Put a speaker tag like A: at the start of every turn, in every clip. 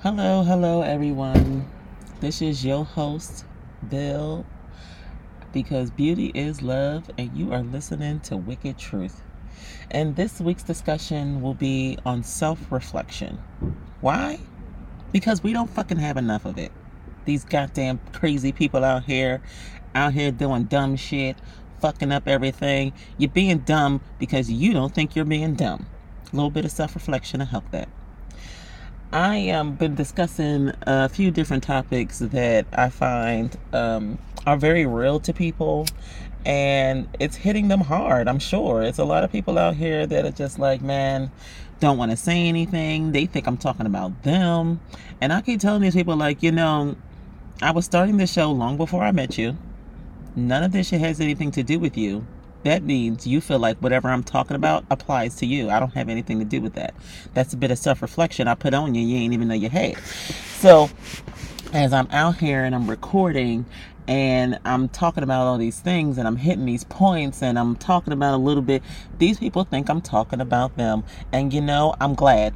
A: Hello, hello, everyone. This is your host, Bill, because beauty is love, and you are listening to Wicked Truth. And this week's discussion will be on self reflection. Why? Because we don't fucking have enough of it. These goddamn crazy people out here, out here doing dumb shit, fucking up everything. You're being dumb because you don't think you're being dumb. A little bit of self reflection to help that. I have um, been discussing a few different topics that I find um, are very real to people, and it's hitting them hard. I'm sure it's a lot of people out here that are just like, man, don't want to say anything. They think I'm talking about them, and I keep telling these people, like, you know, I was starting the show long before I met you. None of this shit has anything to do with you that means you feel like whatever I'm talking about applies to you. I don't have anything to do with that. That's a bit of self reflection I put on you. You ain't even know you had. So, as I'm out here and I'm recording and I'm talking about all these things and I'm hitting these points and I'm talking about a little bit, these people think I'm talking about them. And you know, I'm glad.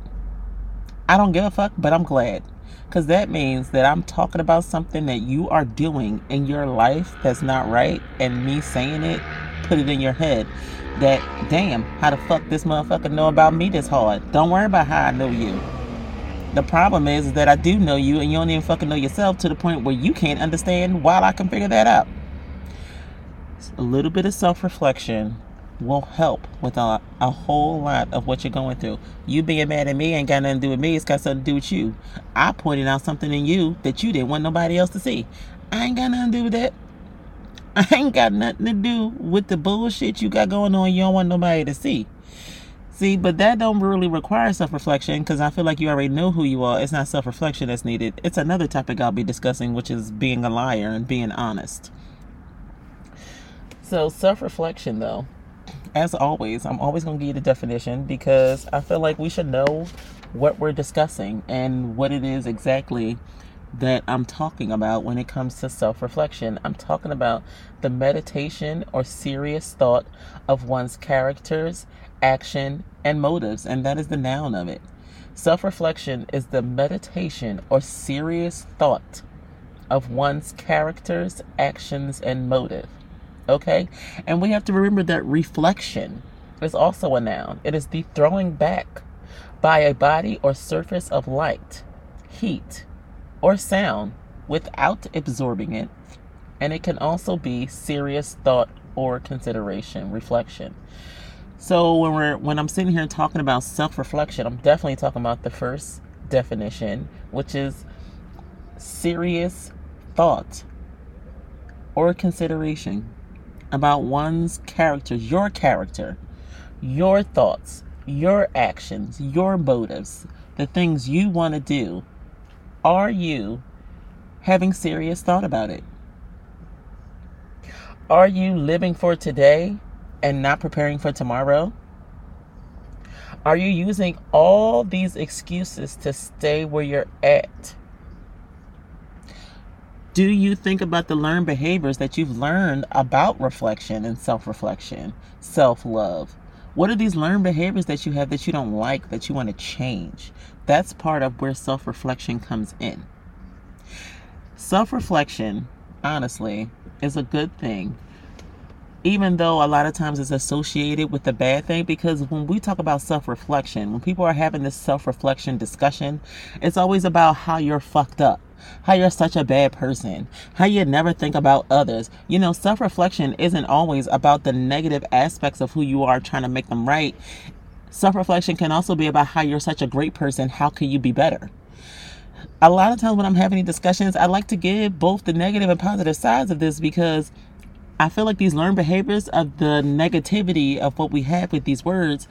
A: I don't give a fuck, but I'm glad. Because that means that I'm talking about something that you are doing in your life that's not right, and me saying it put it in your head that, damn, how the fuck this motherfucker know about me this hard? Don't worry about how I know you. The problem is, is that I do know you and you don't even fucking know yourself to the point where you can't understand why I can figure that out. A little bit of self reflection will help with a, a whole lot of what you're going through. You being mad at me ain't got nothing to do with me, it's got something to do with you. I pointed out something in you that you didn't want nobody else to see. I ain't got nothing to do with that. I ain't got nothing to do with the bullshit you got going on. You don't want nobody to see. See, but that don't really require self-reflection because I feel like you already know who you are. It's not self-reflection that's needed. It's another topic I'll be discussing, which is being a liar and being honest. So self-reflection, though, as always, I'm always going to give you the definition because I feel like we should know what we're discussing and what it is exactly that I'm talking about when it comes to self reflection. I'm talking about the meditation or serious thought of one's characters, action, and motives, and that is the noun of it. Self reflection is the meditation or serious thought of one's characters, actions, and motive. Okay? And we have to remember that reflection is also a noun. It is the throwing back by a body or surface of light, heat, or sound without absorbing it, and it can also be serious thought or consideration, reflection. So when we're when I'm sitting here talking about self-reflection, I'm definitely talking about the first definition, which is serious thought or consideration about one's character, your character, your thoughts, your actions, your motives, the things you want to do are you having serious thought about it? Are you living for today and not preparing for tomorrow? Are you using all these excuses to stay where you're at? Do you think about the learned behaviors that you've learned about reflection and self reflection, self love? What are these learned behaviors that you have that you don't like, that you want to change? That's part of where self reflection comes in. Self reflection, honestly, is a good thing. Even though a lot of times it's associated with the bad thing, because when we talk about self reflection, when people are having this self reflection discussion, it's always about how you're fucked up how you're such a bad person, how you never think about others. You know, self reflection isn't always about the negative aspects of who you are trying to make them right. Self reflection can also be about how you're such a great person. How can you be better? A lot of times when I'm having discussions, I like to give both the negative and positive sides of this because I feel like these learned behaviors of the negativity of what we have with these words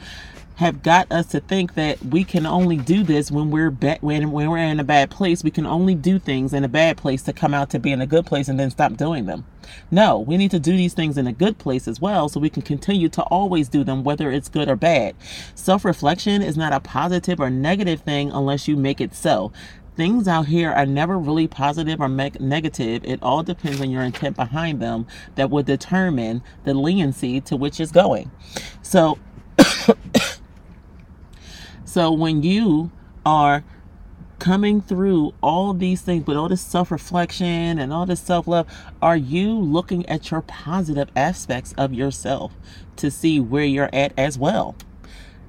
A: have got us to think that we can only do this when we're ba- when, when we're in a bad place. We can only do things in a bad place to come out to be in a good place and then stop doing them. No, we need to do these things in a good place as well so we can continue to always do them whether it's good or bad. Self-reflection is not a positive or negative thing unless you make it so things out here are never really positive or negative. It all depends on your intent behind them that would determine the leniency to which it's going. So, So when you are coming through all these things with all this self-reflection and all this self-love are you looking at your positive aspects of yourself to see where you're at as well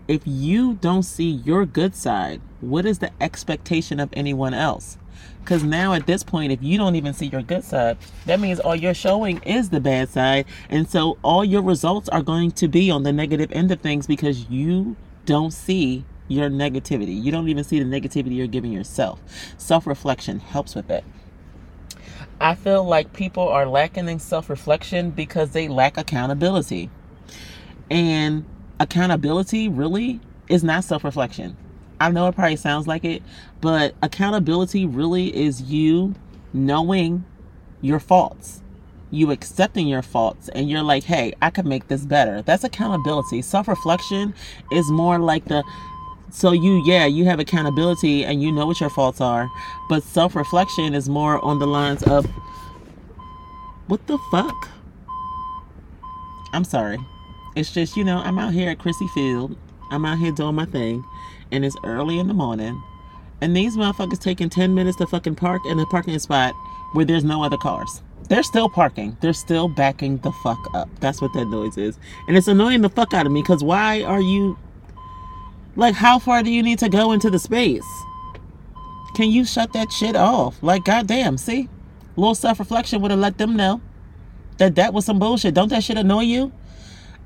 A: if you don't see your good side what is the expectation of anyone else because now at this point if you don't even see your good side that means all you're showing is the bad side and so all your results are going to be on the negative end of things because you don't see your negativity. You don't even see the negativity you're giving yourself. Self reflection helps with that. I feel like people are lacking in self reflection because they lack accountability. And accountability really is not self reflection. I know it probably sounds like it, but accountability really is you knowing your faults you accepting your faults and you're like, hey, I can make this better. That's accountability. Self reflection is more like the so you yeah you have accountability and you know what your faults are but self-reflection is more on the lines of what the fuck i'm sorry it's just you know i'm out here at Crissy Field i'm out here doing my thing and it's early in the morning and these motherfuckers taking 10 minutes to fucking park in a parking spot where there's no other cars they're still parking. They're still backing the fuck up. That's what that noise is. And it's annoying the fuck out of me because why are you like, how far do you need to go into the space? Can you shut that shit off? Like, goddamn, see? A little self reflection would have let them know that that was some bullshit. Don't that shit annoy you?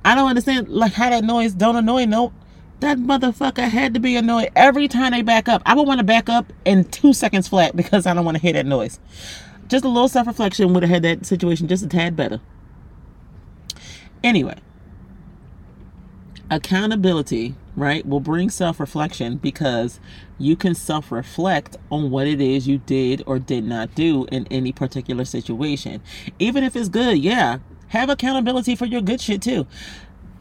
A: I don't understand, like, how that noise don't annoy no. That motherfucker had to be annoyed every time they back up. I would want to back up in two seconds flat because I don't want to hear that noise. Just a little self reflection would have had that situation just a tad better. Anyway, accountability, right, will bring self reflection because you can self reflect on what it is you did or did not do in any particular situation. Even if it's good, yeah, have accountability for your good shit too.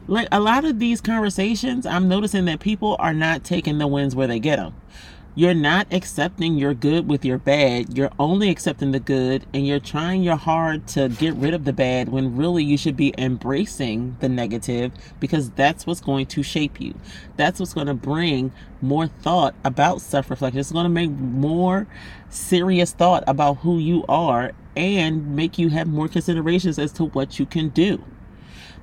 A: Like a lot of these conversations, I'm noticing that people are not taking the wins where they get them you're not accepting your good with your bad. You're only accepting the good and you're trying your hard to get rid of the bad when really you should be embracing the negative because that's what's going to shape you. That's what's going to bring more thought about self reflection. It's going to make more serious thought about who you are and make you have more considerations as to what you can do.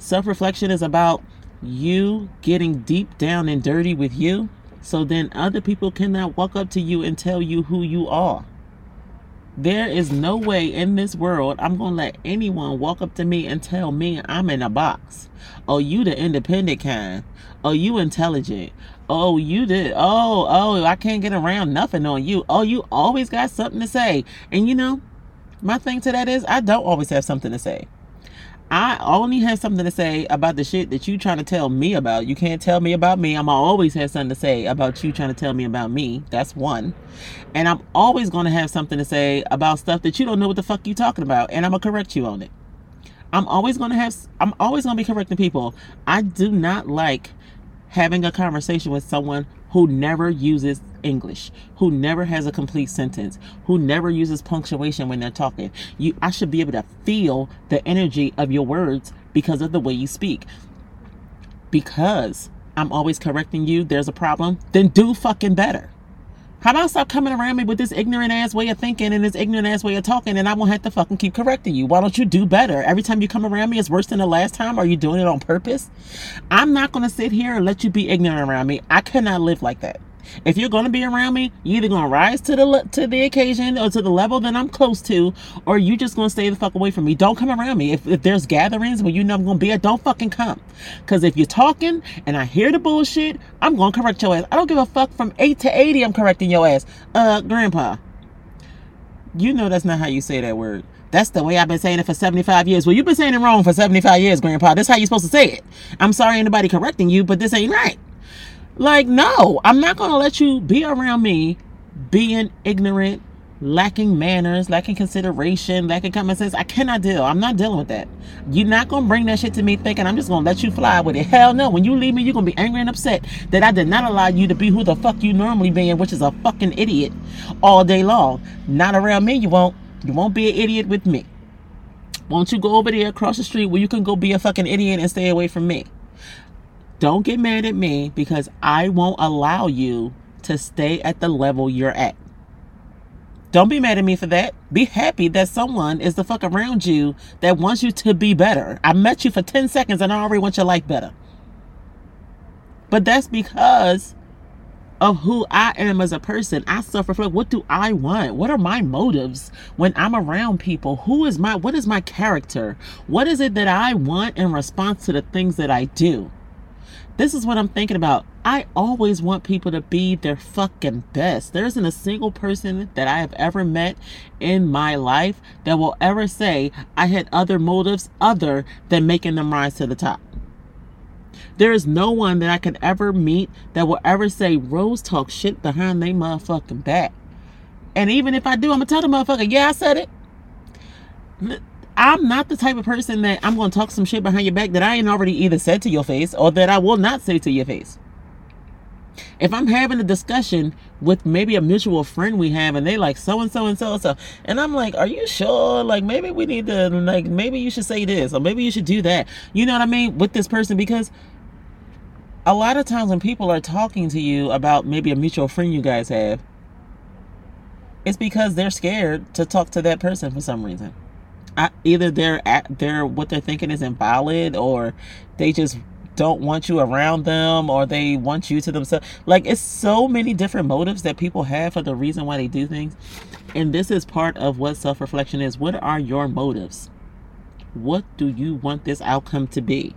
A: Self reflection is about you getting deep down and dirty with you so then other people cannot walk up to you and tell you who you are. There is no way in this world I'm going to let anyone walk up to me and tell me I'm in a box. Oh, you the independent kind. Oh, you intelligent. Oh, you did. Oh, oh, I can't get around nothing on you. Oh, you always got something to say. And you know, my thing to that is I don't always have something to say. I only have something to say about the shit that you trying to tell me about. You can't tell me about me. I'm always have something to say about you trying to tell me about me. That's one. And I'm always going to have something to say about stuff that you don't know what the fuck you talking about. And I'm going to correct you on it. I'm always going to have, I'm always going to be correcting people. I do not like having a conversation with someone who never uses English, who never has a complete sentence, who never uses punctuation when they're talking. You I should be able to feel the energy of your words because of the way you speak. Because I'm always correcting you, there's a problem, then do fucking better. How about stop coming around me with this ignorant ass way of thinking and this ignorant ass way of talking, and I won't have to fucking keep correcting you? Why don't you do better? Every time you come around me, it's worse than the last time. Are you doing it on purpose? I'm not gonna sit here and let you be ignorant around me. I cannot live like that. If you're to be around me, you're either to rise to the to the occasion or to the level that I'm close to, or you just to stay the fuck away from me. Don't come around me. If, if there's gatherings where you know I'm to be at, don't fucking come. Because if you're talking and I hear the bullshit, I'm to correct your ass. I don't give a fuck from 8 to 80, I'm correcting your ass. Uh, grandpa. You know that's not how you say that word. That's the way I've been saying it for 75 years. Well, you've been saying it wrong for 75 years, Grandpa. That's how you're supposed to say it. I'm sorry anybody correcting you, but this ain't right. Like, no, I'm not going to let you be around me being ignorant, lacking manners, lacking consideration, lacking common sense. I cannot deal. I'm not dealing with that. You're not going to bring that shit to me thinking I'm just going to let you fly with it. Hell no. When you leave me, you're going to be angry and upset that I did not allow you to be who the fuck you normally being, which is a fucking idiot all day long. Not around me, you won't. You won't be an idiot with me. Won't you go over there across the street where you can go be a fucking idiot and stay away from me? Don't get mad at me because I won't allow you to stay at the level you're at. Don't be mad at me for that. Be happy that someone is the fuck around you that wants you to be better. I met you for 10 seconds and I already want your life better. But that's because of who I am as a person. I self reflect. What do I want? What are my motives when I'm around people? Who is my, what is my character? What is it that I want in response to the things that I do? This is what I'm thinking about. I always want people to be their fucking best. There isn't a single person that I have ever met in my life that will ever say I had other motives other than making them rise to the top. There is no one that I could ever meet that will ever say Rose talk shit behind they motherfucking back. And even if I do, I'm gonna tell the motherfucker, yeah, I said it. I'm not the type of person that I'm going to talk some shit behind your back that I ain't already either said to your face or that I will not say to your face. If I'm having a discussion with maybe a mutual friend we have and they like so and so and so and so, and I'm like, are you sure? Like maybe we need to, like, maybe you should say this or maybe you should do that. You know what I mean? With this person because a lot of times when people are talking to you about maybe a mutual friend you guys have, it's because they're scared to talk to that person for some reason. Either they're at they're what they're thinking is invalid or they just don't want you around them or they want you to themselves. Like it's so many different motives that people have for the reason why they do things. And this is part of what self-reflection is. What are your motives? What do you want this outcome to be?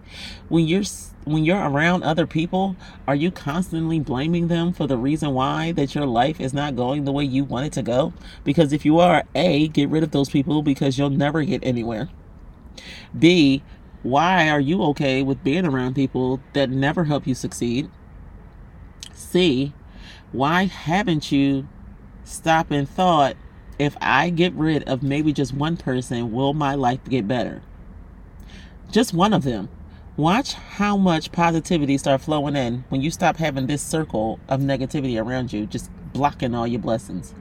A: When you're when you're around other people are you constantly blaming them for the reason why that your life is not going the way you want it to go because if you are a get rid of those people because you'll never get anywhere b why are you okay with being around people that never help you succeed c why haven't you stopped and thought if I get rid of maybe just one person, will my life get better? Just one of them. Watch how much positivity start flowing in when you stop having this circle of negativity around you, just blocking all your blessings.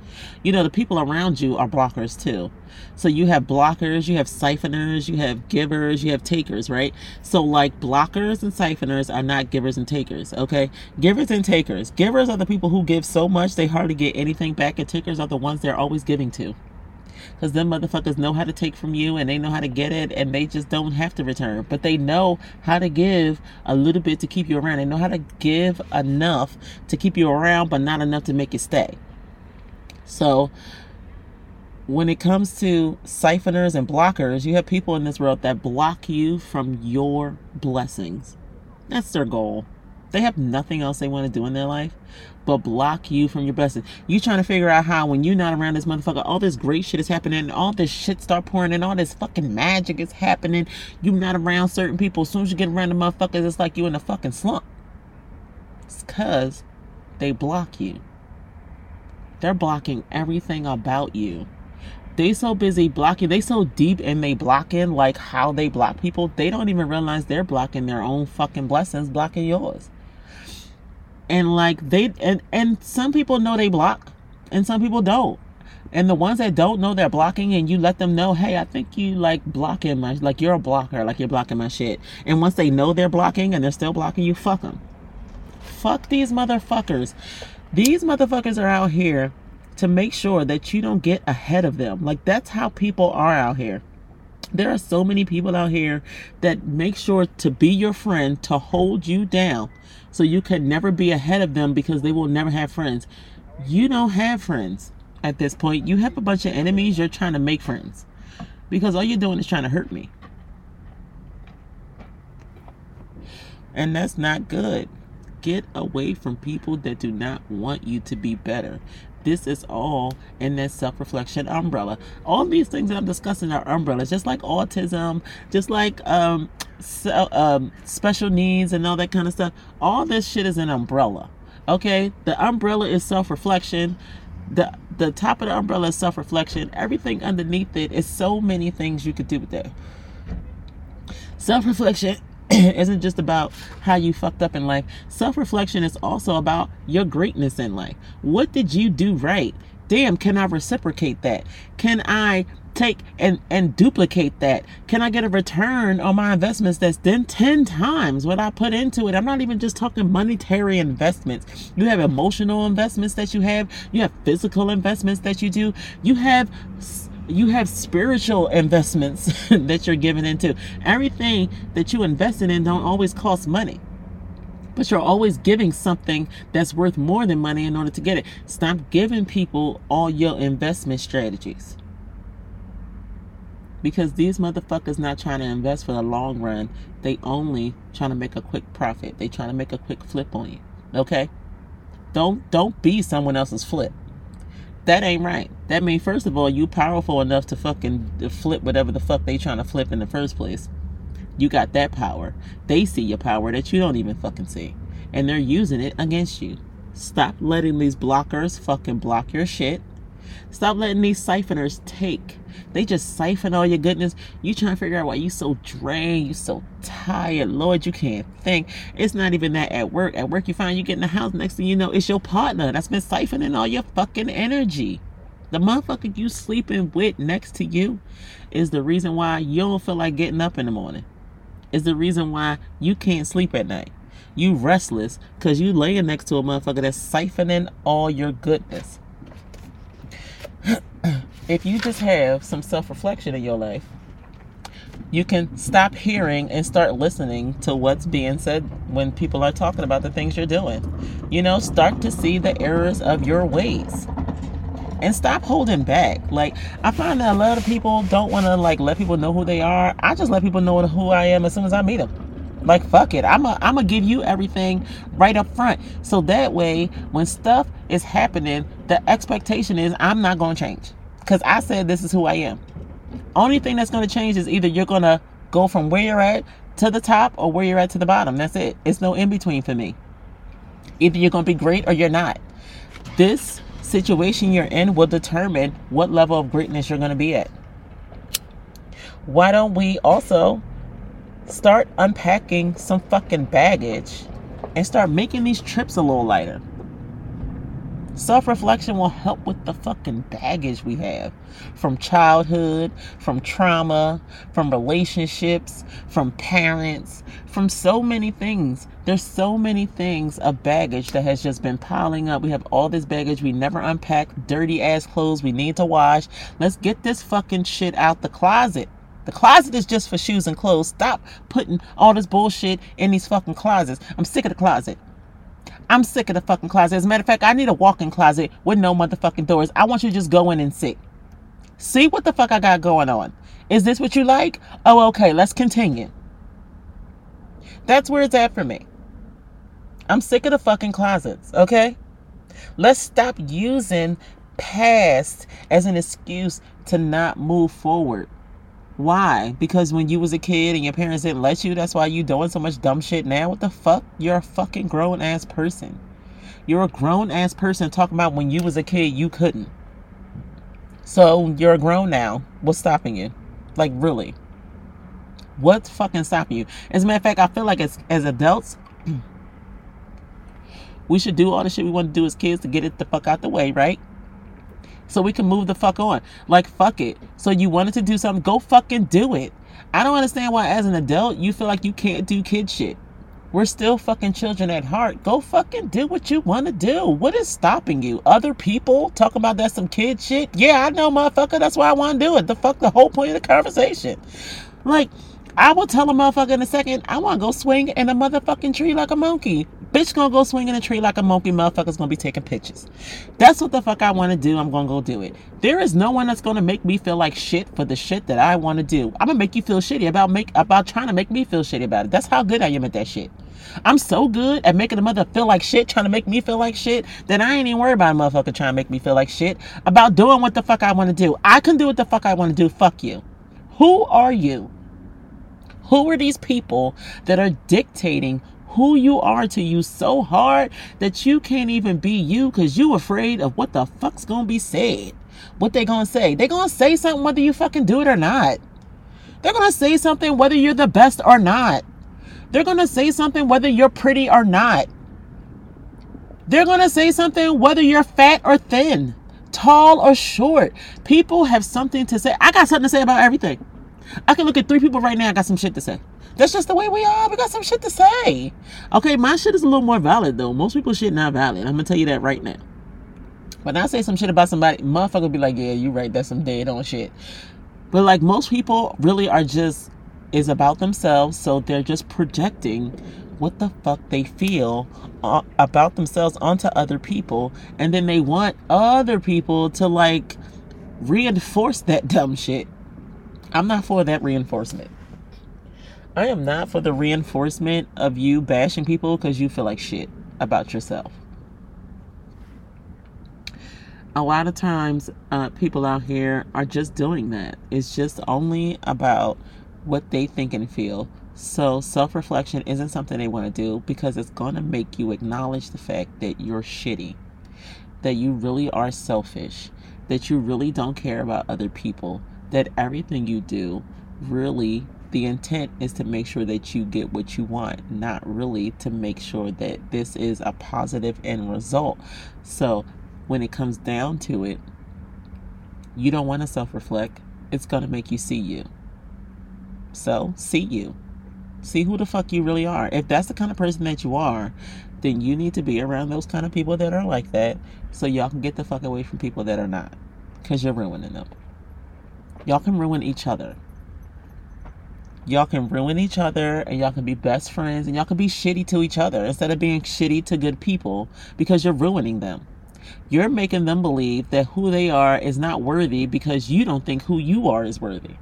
A: You know, the people around you are blockers too. So you have blockers, you have siphoners, you have givers, you have takers, right? So like blockers and siphoners are not givers and takers, okay? Givers and takers. Givers are the people who give so much they hardly get anything back, and takers are the ones they're always giving to because them motherfuckers know how to take from you and they know how to get it and they just don't have to return. But they know how to give a little bit to keep you around. They know how to give enough to keep you around, but not enough to make you stay. So when it comes to siphoners and blockers, you have people in this world that block you from your blessings. That's their goal. They have nothing else they want to do in their life but block you from your blessings. You trying to figure out how when you're not around this motherfucker, all this great shit is happening, and all this shit start pouring, and all this fucking magic is happening. You not around certain people. As soon as you get around the motherfuckers, it's like you in a fucking slump. It's cause they block you. They're blocking everything about you. They so busy blocking, they so deep and they blocking like how they block people, they don't even realize they're blocking their own fucking blessings, blocking yours and like they and and some people know they block and some people don't. And the ones that don't know they're blocking and you let them know hey i think you like blocking my like you're a blocker like you're blocking my shit. And once they know they're blocking and they're still blocking you fuck them fuck these motherfuckers. These motherfuckers are out here to make sure that you don't get ahead of them. Like that's how people are out here. There are so many people out here that make sure to be your friend to hold you down so you can never be ahead of them because they will never have friends. You don't have friends at this point. You have a bunch of enemies. You're trying to make friends because all you're doing is trying to hurt me. And that's not good. Get away from people that do not want you to be better. This is all in that self reflection umbrella. All these things that I'm discussing are umbrellas, just like autism, just like um, so, um, special needs and all that kind of stuff. All this shit is an umbrella. Okay, the umbrella is self reflection. The the top of the umbrella is self reflection. Everything underneath it is so many things you could do with that. Self reflection isn't just about how you fucked up in life. Self reflection is also about your greatness in life. What did you do right? Damn, can I reciprocate that? Can I take and and duplicate that? Can I get a return on my investments that's then 10 times what I put into it? I'm not even just talking monetary investments. You have emotional investments that you have, you have physical investments that you do, you have you have spiritual investments that you're giving into. Everything that you invested in don't always cost money. But you're always giving something that's worth more than money in order to get it. Stop giving people all your investment strategies. Because these motherfuckers not trying to invest for the long run. They only trying to make a quick profit. They trying to make a quick flip on you. Okay? Don't don't be someone else's flip that ain't right. That means first of all, you powerful enough to fucking flip whatever the fuck they trying to flip in the first place. You got that power. They see your power that you don't even fucking see. And they're using it against you. Stop letting these blockers fucking block your shit. Stop letting these siphoners take. They just siphon all your goodness. You trying to figure out why you so drained, you so tired. Lord, you can't think. It's not even that at work. At work, you find you get in the house. Next thing you know, it's your partner that's been siphoning all your fucking energy. The motherfucker you sleeping with next to you is the reason why you don't feel like getting up in the morning. Is the reason why you can't sleep at night. You restless because you laying next to a motherfucker that's siphoning all your goodness. If you just have some self reflection in your life, you can stop hearing and start listening to what's being said when people are talking about the things you're doing. You know, start to see the errors of your ways and stop holding back. Like I find that a lot of people don't want to like let people know who they are. I just let people know who I am as soon as I meet them. Like fuck it, I'm I'm gonna give you everything right up front, so that way when stuff is happening, the expectation is I'm not gonna change, cause I said this is who I am. Only thing that's gonna change is either you're gonna go from where you're at to the top or where you're at to the bottom. That's it. It's no in between for me. Either you're gonna be great or you're not. This situation you're in will determine what level of greatness you're gonna be at. Why don't we also start unpacking some fucking baggage and start making these trips a little lighter. Self reflection will help with the fucking baggage we have from childhood, from trauma, from relationships, from parents, from so many things. There's so many things of baggage that has just been piling up. We have all this baggage we never unpacked, dirty ass clothes we need to wash. Let's get this fucking shit out the closet. The closet is just for shoes and clothes. Stop putting all this bullshit in these fucking closets. I'm sick of the closet. I'm sick of the fucking closet. As a matter of fact, I need a walk-in closet with no motherfucking doors. I want you to just go in and sit. See what the fuck I got going on. Is this what you like? Oh, okay. Let's continue. That's where it's at for me. I'm sick of the fucking closets, okay? Let's stop using past as an excuse to not move forward. Why? Because when you was a kid and your parents didn't let you, that's why you doing so much dumb shit now? What the fuck? You're a fucking grown ass person. You're a grown ass person talking about when you was a kid you couldn't. So you're a grown now. What's stopping you? Like really? What's fucking stopping you? As a matter of fact, I feel like as as adults, we should do all the shit we want to do as kids to get it the fuck out the way, right? So we can move the fuck on. Like, fuck it. So you wanted to do something, go fucking do it. I don't understand why, as an adult, you feel like you can't do kid shit. We're still fucking children at heart. Go fucking do what you want to do. What is stopping you? Other people talking about that some kid shit? Yeah, I know, motherfucker. That's why I want to do it. The fuck the whole point of the conversation. Like, I will tell a motherfucker in a second, I want to go swing in a motherfucking tree like a monkey. Bitch gonna go swing in a tree like a monkey. Motherfucker's gonna be taking pictures. That's what the fuck I want to do. I'm gonna go do it. There is no one that's gonna make me feel like shit for the shit that I want to do. I'm gonna make you feel shitty about make about trying to make me feel shitty about it. That's how good I am at that shit. I'm so good at making a mother feel like shit, trying to make me feel like shit, that I ain't even worried about a motherfucker trying to make me feel like shit about doing what the fuck I want to do. I can do what the fuck I want to do. Fuck you. Who are you? Who are these people that are dictating who you are to you so hard that you can't even be you because you afraid of what the fuck's gonna be said. What they gonna say? They gonna say something whether you fucking do it or not. They're gonna say something whether you're the best or not. They're gonna say something whether you're pretty or not. They're gonna say something whether you're fat or thin. tall or short. People have something to say. I got something to say about everything. I can look at three people right now. I got some shit to say. That's just the way we are. We got some shit to say. Okay, my shit is a little more valid though. Most people's shit not valid. I'm gonna tell you that right now. When I say some shit about somebody, motherfucker be like, yeah, you right. That's some dead on shit. But like most people really are just is about themselves, so they're just projecting what the fuck they feel uh, about themselves onto other people, and then they want other people to like reinforce that dumb shit. I'm not for that reinforcement. I am not for the reinforcement of you bashing people because you feel like shit about yourself. A lot of times, uh, people out here are just doing that. It's just only about what they think and feel. So, self reflection isn't something they want to do because it's going to make you acknowledge the fact that you're shitty, that you really are selfish, that you really don't care about other people, that everything you do really the intent is to make sure that you get what you want, not really to make sure that this is a positive end result. So, when it comes down to it, you don't want to self reflect. It's going to make you see you. So, see you. See who the fuck you really are. If that's the kind of person that you are, then you need to be around those kind of people that are like that so y'all can get the fuck away from people that are not. Because you're ruining them. Y'all can ruin each other y'all can ruin each other and y'all can be best friends and y'all can be shitty to each other instead of being shitty to good people because you're ruining them. You're making them believe that who they are is not worthy because you don't think who you are is worthy.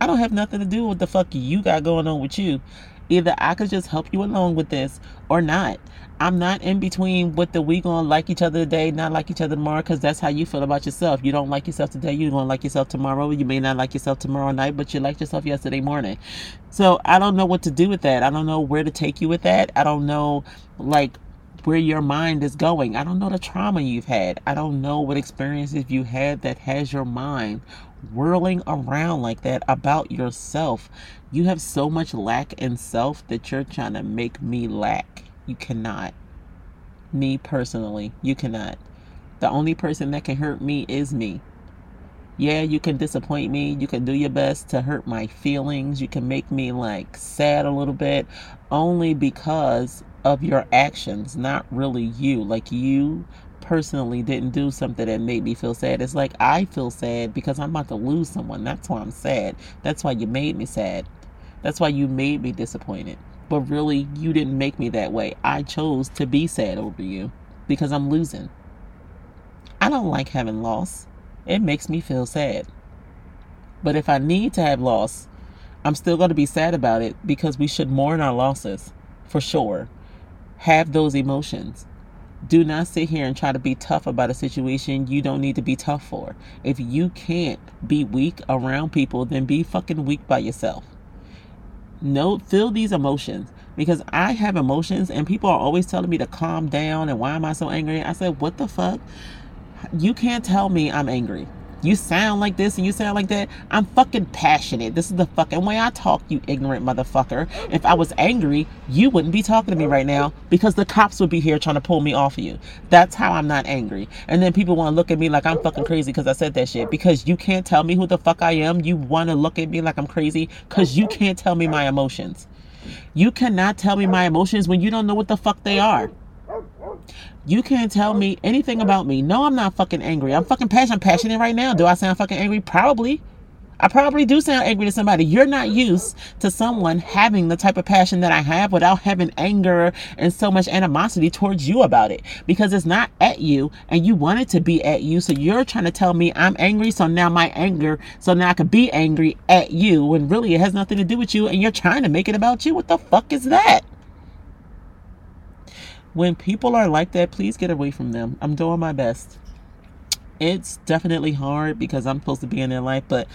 A: I don't have nothing to do with the fuck you got going on with you. Either I could just help you along with this or not. I'm not in between what the we gonna like each other today, not like each other tomorrow, because that's how you feel about yourself. You don't like yourself today, you're gonna like yourself tomorrow. You may not like yourself tomorrow night, but you liked yourself yesterday morning. So I don't know what to do with that. I don't know where to take you with that. I don't know like where your mind is going. I don't know the trauma you've had. I don't know what experiences you had that has your mind whirling around like that about yourself. You have so much lack in self that you're trying to make me lack. You cannot. Me personally, you cannot. The only person that can hurt me is me. Yeah, you can disappoint me. You can do your best to hurt my feelings. You can make me like sad a little bit only because of your actions, not really you. Like you personally didn't do something that made me feel sad. It's like I feel sad because I'm about to lose someone. That's why I'm sad. That's why you made me sad. That's why you made me disappointed but really you didn't make me that way. I chose to be sad over you because I'm losing. I don't like having loss. It makes me feel sad. But if I need to have loss, I'm still going to be sad about it because we should mourn our losses for sure. Have those emotions. Do not sit here and try to be tough about a situation you don't need to be tough for. If you can't be weak around people, then be fucking weak by yourself know feel these emotions because I have emotions and people are always telling me to calm down and why am I so angry? I said, "What the fuck? You can't tell me I'm angry you sound like this and you sound like that. I'm fucking passionate. This is the fucking way I talk, you ignorant motherfucker. If I was angry, you wouldn't be talking to me right now because the cops would be here trying to pull me off of you. That's how I'm not angry. And then people want to look at me like I'm fucking crazy because I said that shit. Because you can't tell me who the fuck I am. You want to look at me like I'm crazy because you can't tell me my emotions. You cannot tell me my emotions when you don't know what the fuck they are. You can't tell me anything about me. No, I'm not fucking angry. I'm fucking passionate. I'm passionate right now. Do I sound fucking angry? Probably. I probably do sound angry to somebody. You're not used to someone having the type of passion that I have without having anger and so much animosity towards you about it because it's not at you and you want it to be at you. So you're trying to tell me I'm angry. So now my anger, so now I can be angry at you when really it has nothing to do with you and you're trying to make it about you. What the fuck is that? When people are like that, please get away from them. I'm doing my best. It's definitely hard because I'm supposed to be in their life, but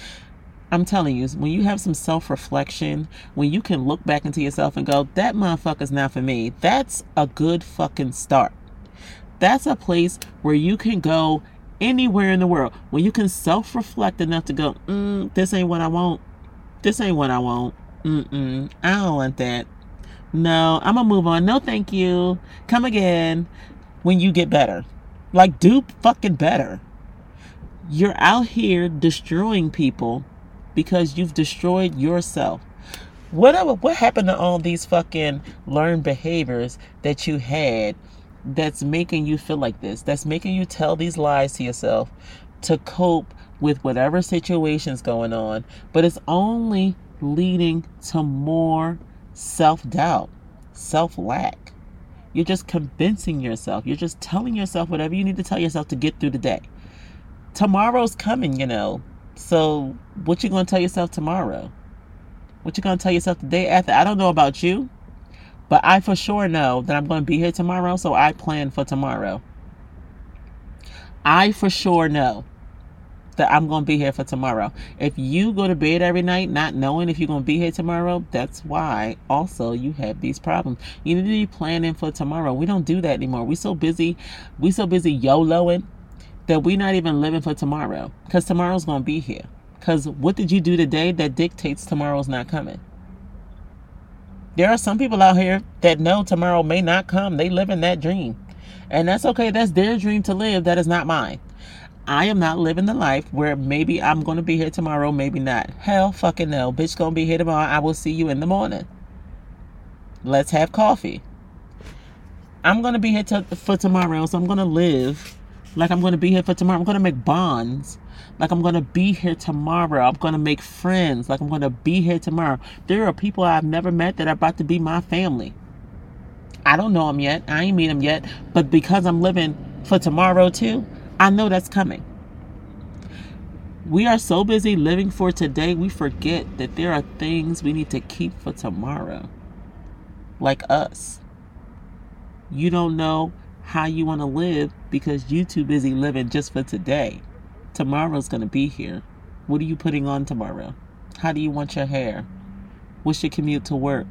A: I'm telling you, when you have some self reflection, when you can look back into yourself and go, that motherfucker's not for me, that's a good fucking start. That's a place where you can go anywhere in the world, when you can self reflect enough to go, mm, this ain't what I want. This ain't what I want. Mm-mm, I don't want that. No, I'm gonna move on. No, thank you. Come again when you get better. Like, do fucking better. You're out here destroying people because you've destroyed yourself. Whatever what happened to all these fucking learned behaviors that you had that's making you feel like this? That's making you tell these lies to yourself to cope with whatever situation's going on, but it's only leading to more self-doubt, self-lack. You're just convincing yourself. You're just telling yourself whatever you need to tell yourself to get through the day. Tomorrow's coming, you know. So, what you to tell yourself tomorrow? What you to tell yourself the day after? I don't know about you, but I for sure know that I'm to be here tomorrow, so I plan for tomorrow. I for sure know that I'm going to be here for tomorrow. If you go to bed every night not knowing if you're going to be here tomorrow, that's why also you have these problems. You need to be planning for tomorrow. We don't do that anymore. We so busy, we so busy YOLOing that we're not even living for tomorrow because tomorrow's going to be here. Because what did you do today that dictates tomorrow's not coming? There are some people out here that know tomorrow may not come. They live in that dream. And that's okay. That's their dream to live. That is not mine. I am not living the life where maybe I'm going to be here tomorrow, maybe not. Hell fucking no. Bitch going to be here tomorrow. I will see you in the morning. Let's have coffee. I'm going to be here to, for tomorrow, so I'm going to live like I'm going to be here for tomorrow. I'm going to make bonds. Like I'm going to be here tomorrow. I'm going to make friends. Like I'm going to be here tomorrow. There are people I've never met that are about to be my family. I don't know them yet. I ain't meet them yet. But because I'm living for tomorrow too, I know that's coming. We are so busy living for today, we forget that there are things we need to keep for tomorrow. Like us. You don't know how you want to live because you too busy living just for today. Tomorrow's going to be here. What are you putting on tomorrow? How do you want your hair? What's your commute to work?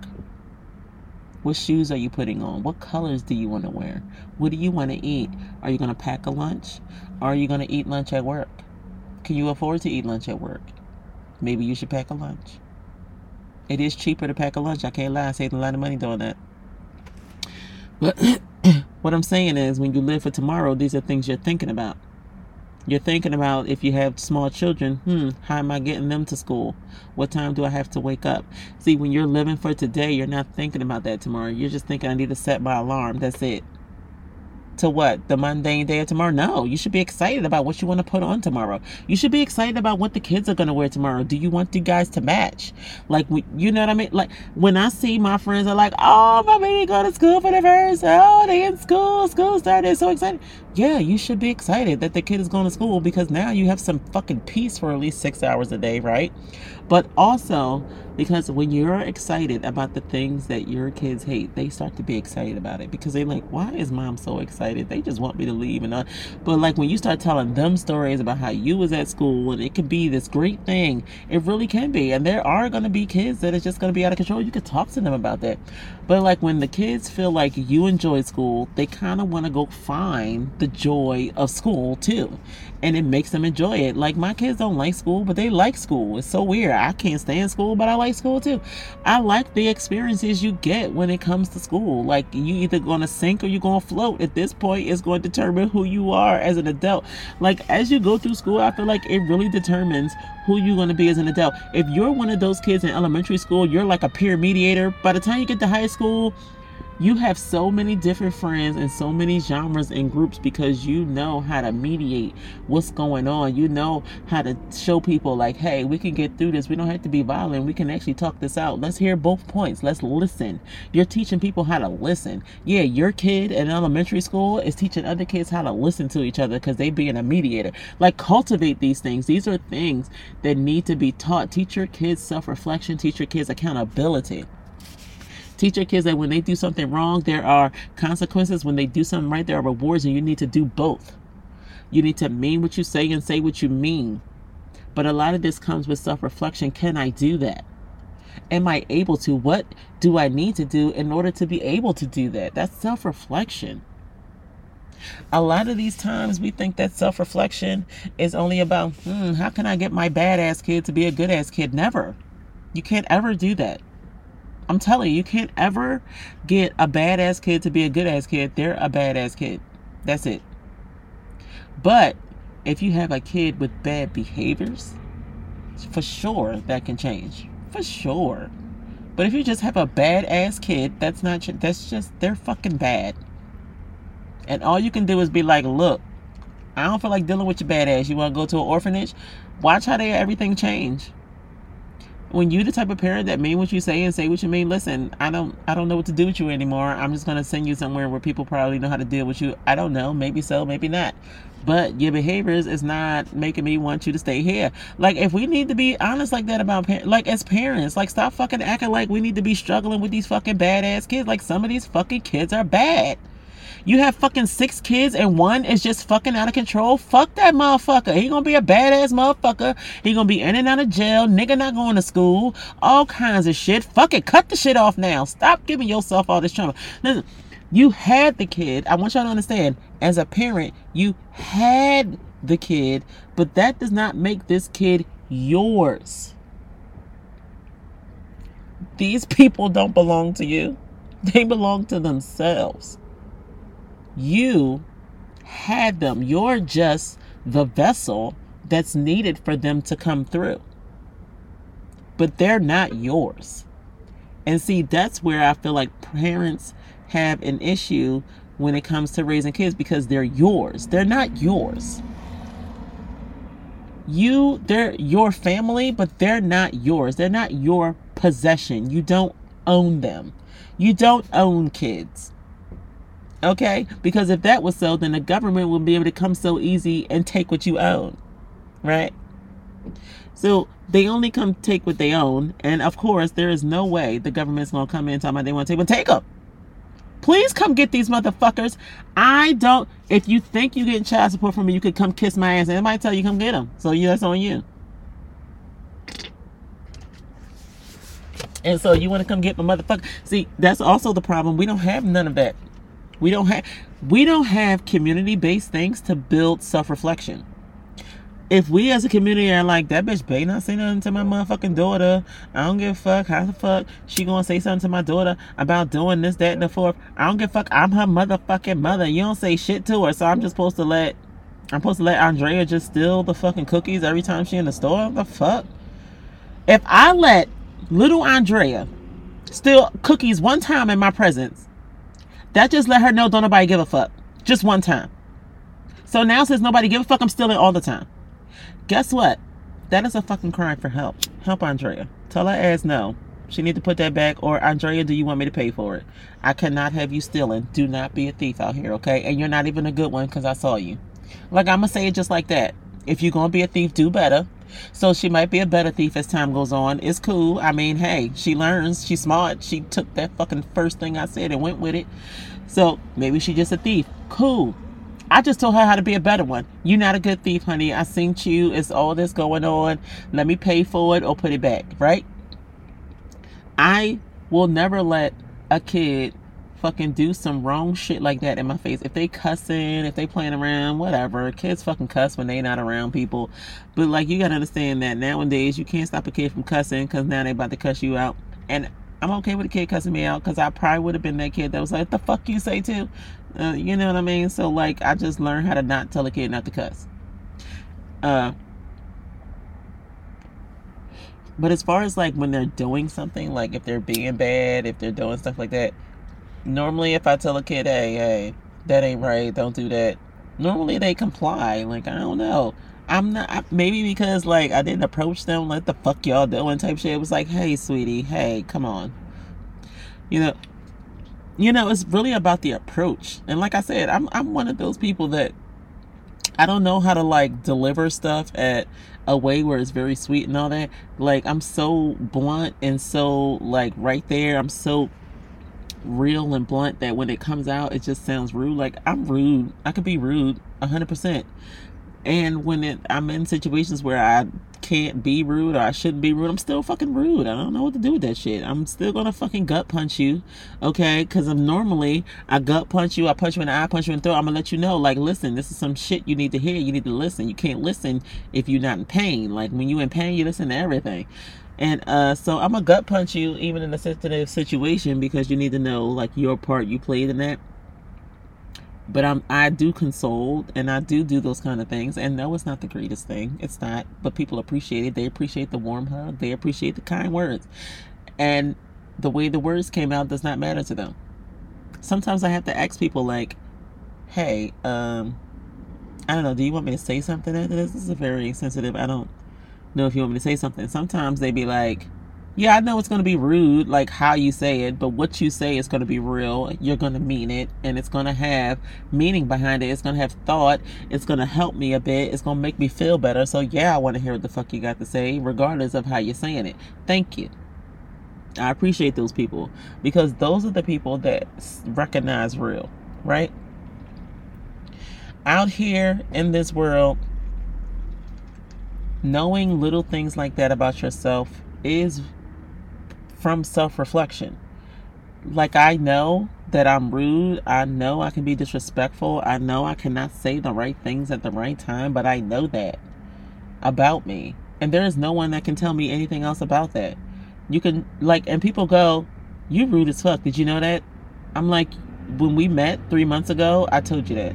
A: What shoes are you putting on? What colors do you want to wear? What do you want to eat? Are you going to pack a lunch? Are you going to eat lunch at work? Can you afford to eat lunch at work? Maybe you should pack a lunch. It is cheaper to pack a lunch. I can't lie. I saved a lot of money doing that. But what I'm saying is, when you live for tomorrow, these are things you're thinking about. You're thinking about if you have small children, hmm, how am I getting them to school? What time do I have to wake up? See, when you're living for today, you're not thinking about that tomorrow. You're just thinking, I need to set my alarm. That's it to what? The mundane day of tomorrow? No you should be excited about what you want to put on tomorrow. You should be excited about what the kids are going to wear tomorrow. Do you want you guys to match? Like you know what i mean? Like when i see my friends are like oh my baby going to school for the first oh they in school school started so excited. Yeah you should be excited that the kid is going to school because now you have some fucking peace for at least six hours a day right but also because when you're excited about the things that your kids hate, they start to be excited about it because they're like, why is mom so excited? They just want me to leave. And uh, but like when you start telling them stories about how you was at school and it could be this great thing, it really can be. And there are going to be kids that is just going to be out of control. You could talk to them about that. But like when the kids feel like you enjoy school, they kind of want to go find the joy of school too. And it makes them enjoy it. Like my kids don't like school, but they like school. It's so weird. I can't stand school, but I like school too. I like the experiences you get when it comes to school. Like you either gonna sink or you're gonna float. At this point, it's going to determine who you are as an adult. Like as you go through school, I feel like it really determines who you're gonna be as an adult. If you're one of those kids in elementary school, you're like a peer mediator. By the time you get to high school, you have so many different friends and so many genres and groups because you know how to mediate what's going on. You know how to show people, like, hey, we can get through this. We don't have to be violent. We can actually talk this out. Let's hear both points. Let's listen. You're teaching people how to listen. Yeah, your kid in elementary school is teaching other kids how to listen to each other because they being a mediator. Like, cultivate these things. These are things that need to be taught. Teach your kids self reflection, teach your kids accountability. Teach your kids that when they do something wrong, there are consequences. When they do something right, there are rewards, and you need to do both. You need to mean what you say and say what you mean. But a lot of this comes with self reflection. Can I do that? Am I able to? What do I need to do in order to be able to do that? That's self reflection. A lot of these times we think that self reflection is only about, hmm, how can I get my badass kid to be a good ass kid? Never. You can't ever do that. I'm telling you, you can't ever get a badass kid to be a good ass kid. They're a badass kid. That's it. But if you have a kid with bad behaviors, for sure that can change. For sure. But if you just have a bad ass kid, that's not that's just they're fucking bad. And all you can do is be like, look, I don't feel like dealing with your bad ass. You want to go to an orphanage? Watch how they everything change. When you the type of parent that mean what you say and say what you mean, listen, I don't I don't know what to do with you anymore. I'm just gonna send you somewhere where people probably know how to deal with you. I don't know, maybe so, maybe not. But your behaviors is not making me want you to stay here. Like if we need to be honest like that about par- like as parents, like stop fucking acting like we need to be struggling with these fucking badass kids. Like some of these fucking kids are bad. You have fucking six kids and one is just fucking out of control. Fuck that motherfucker. He gonna be a badass motherfucker. He gonna be in and out of jail. Nigga not going to school. All kinds of shit. Fuck it. Cut the shit off now. Stop giving yourself all this trauma. Listen, you had the kid. I want y'all to understand. As a parent, you had the kid, but that does not make this kid yours. These people don't belong to you. They belong to themselves. You had them. You're just the vessel that's needed for them to come through. But they're not yours. And see, that's where I feel like parents have an issue when it comes to raising kids because they're yours. They're not yours. You, they're your family, but they're not yours. They're not your possession. You don't own them. You don't own kids. Okay? Because if that was so, then the government would be able to come so easy and take what you own. Right? So they only come take what they own. And of course, there is no way the government's going to come in talking about they want to take, but take them. Please come get these motherfuckers. I don't. If you think you're getting child support from me, you could come kiss my ass. And might tell you come get them. So yeah, that's on you. And so you want to come get my motherfucker. See, that's also the problem. We don't have none of that. We don't have we don't have community-based things to build self-reflection. If we as a community are like that bitch better not say nothing to my motherfucking daughter. I don't give a fuck. How the fuck she gonna say something to my daughter about doing this, that, and the fourth? I don't give a fuck. I'm her motherfucking mother. You don't say shit to her, so I'm just supposed to let I'm supposed to let Andrea just steal the fucking cookies every time she in the store? The fuck? If I let little Andrea steal cookies one time in my presence, that just let her know don't nobody give a fuck. Just one time. So now since nobody give a fuck, I'm stealing all the time. Guess what? That is a fucking crime for help. Help Andrea. Tell her ass no. She need to put that back. Or Andrea, do you want me to pay for it? I cannot have you stealing. Do not be a thief out here, okay? And you're not even a good one because I saw you. Like I'm gonna say it just like that. If you're gonna be a thief, do better. So she might be a better thief as time goes on. It's cool. I mean, hey, she learns. She's smart. She took that fucking first thing I said and went with it. So maybe she's just a thief. Cool. I just told her how to be a better one. You're not a good thief, honey. I seen you. It's all this going on. Let me pay for it or put it back, right? I will never let a kid fucking do some wrong shit like that in my face. If they cussing, if they playing around, whatever. Kids fucking cuss when they not around people. But like you gotta understand that nowadays you can't stop a kid from cussing because now they about to cuss you out. And I'm okay with a kid cussing me out because I probably would have been that kid that was like, "The fuck you say too," uh, you know what I mean? So like, I just learned how to not tell a kid not to cuss. Uh, but as far as like when they're doing something, like if they're being bad, if they're doing stuff like that, normally if I tell a kid, hey, hey, that ain't right, don't do that, normally they comply. Like, I don't know. I'm not, maybe because like I didn't approach them like the fuck y'all doing type shit. It was like, hey, sweetie, hey, come on. You know, you know, it's really about the approach. And like I said, I'm I'm one of those people that I don't know how to like deliver stuff at a way where it's very sweet and all that. Like I'm so blunt and so like right there. I'm so real and blunt that when it comes out, it just sounds rude. Like I'm rude. I could be rude, hundred percent. And when it, I'm in situations where I can't be rude or I shouldn't be rude, I'm still fucking rude. I don't know what to do with that shit. I'm still gonna fucking gut punch you, okay? Because I'm normally I gut punch you, I punch you in the eye, punch you in the throat. I'm gonna let you know, like, listen, this is some shit you need to hear. You need to listen. You can't listen if you're not in pain. Like when you in pain, you listen to everything. And uh, so I'm gonna gut punch you even in a sensitive situation because you need to know like your part you played in that. but I'm I do console and I do do those kind of things. And no, it's not the greatest thing. It's not. But people appreciate it. They appreciate the warm hug. They appreciate the kind words. And the way the words came out does not matter to them. Sometimes I have to ask people like, "Hey, um, I don't know. Do you want me to say something this? This is a very sensitive. I don't know if you want me to say something." Sometimes they be like yeah, I know it's going to be rude, like how you say it, but what you say is going to be real. You're going to mean it, and it's going to have meaning behind it. It's going to have thought. It's going to help me a bit. It's going to make me feel better. So, yeah, I want to hear what the fuck you got to say, regardless of how you're saying it. Thank you. I appreciate those people because those are the people that recognize real, right? Out here in this world, knowing little things like that about yourself is from self reflection. Like, I know that I'm rude. I know I can be disrespectful. I know I cannot say the right things at the right time, but I know that about me. And there is no one that can tell me anything else about that. You can, like, and people go, You rude as fuck. Did you know that? I'm like, When we met three months ago, I told you that.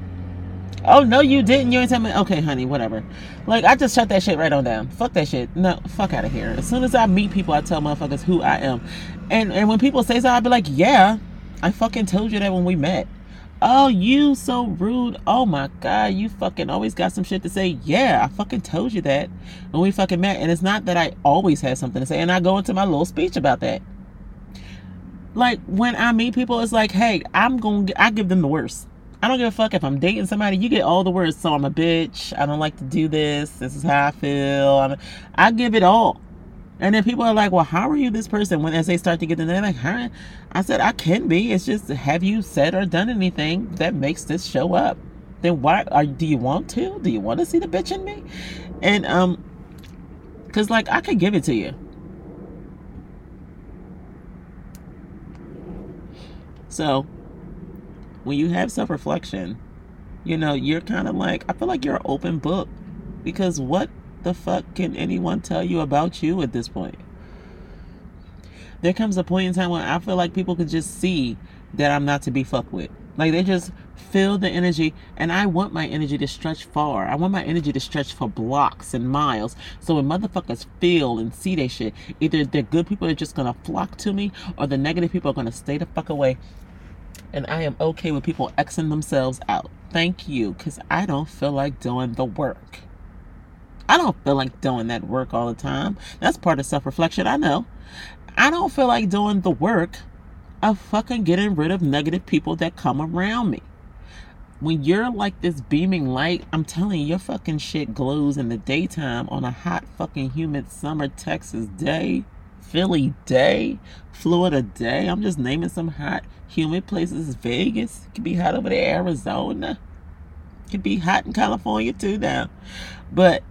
A: Oh no, you didn't. You ain't tell me. Okay, honey, whatever. Like I just shut that shit right on down. Fuck that shit. No, fuck out of here. As soon as I meet people, I tell motherfuckers who I am. And and when people say so, I be like, yeah, I fucking told you that when we met. Oh, you so rude. Oh my god, you fucking always got some shit to say. Yeah, I fucking told you that when we fucking met. And it's not that I always had something to say. And I go into my little speech about that. Like when I meet people, it's like, hey, I'm gonna I give them the worst. I don't give a fuck if I'm dating somebody. You get all the words. So I'm a bitch. I don't like to do this. This is how I feel. I'm, I give it all. And then people are like, well, how are you this person? When as they start to get to know, like, huh? I said, I can be. It's just, have you said or done anything that makes this show up? Then why are do you want to? Do you want to see the bitch in me? And um, cause like I could give it to you. So when you have self reflection, you know, you're kind of like, I feel like you're an open book because what the fuck can anyone tell you about you at this point? There comes a point in time when I feel like people could just see that I'm not to be fucked with. Like they just feel the energy, and I want my energy to stretch far. I want my energy to stretch for blocks and miles. So when motherfuckers feel and see that shit, either the good people are just gonna flock to me, or the negative people are gonna stay the fuck away and I am okay with people Xing themselves out. Thank you, because I don't feel like doing the work. I don't feel like doing that work all the time. That's part of self reflection, I know. I don't feel like doing the work of fucking getting rid of negative people that come around me. When you're like this beaming light, I'm telling you, your fucking shit glows in the daytime on a hot fucking humid summer Texas day. Philly day, Florida day. I'm just naming some hot, humid places. Vegas it could be hot over there. Arizona it could be hot in California too now. But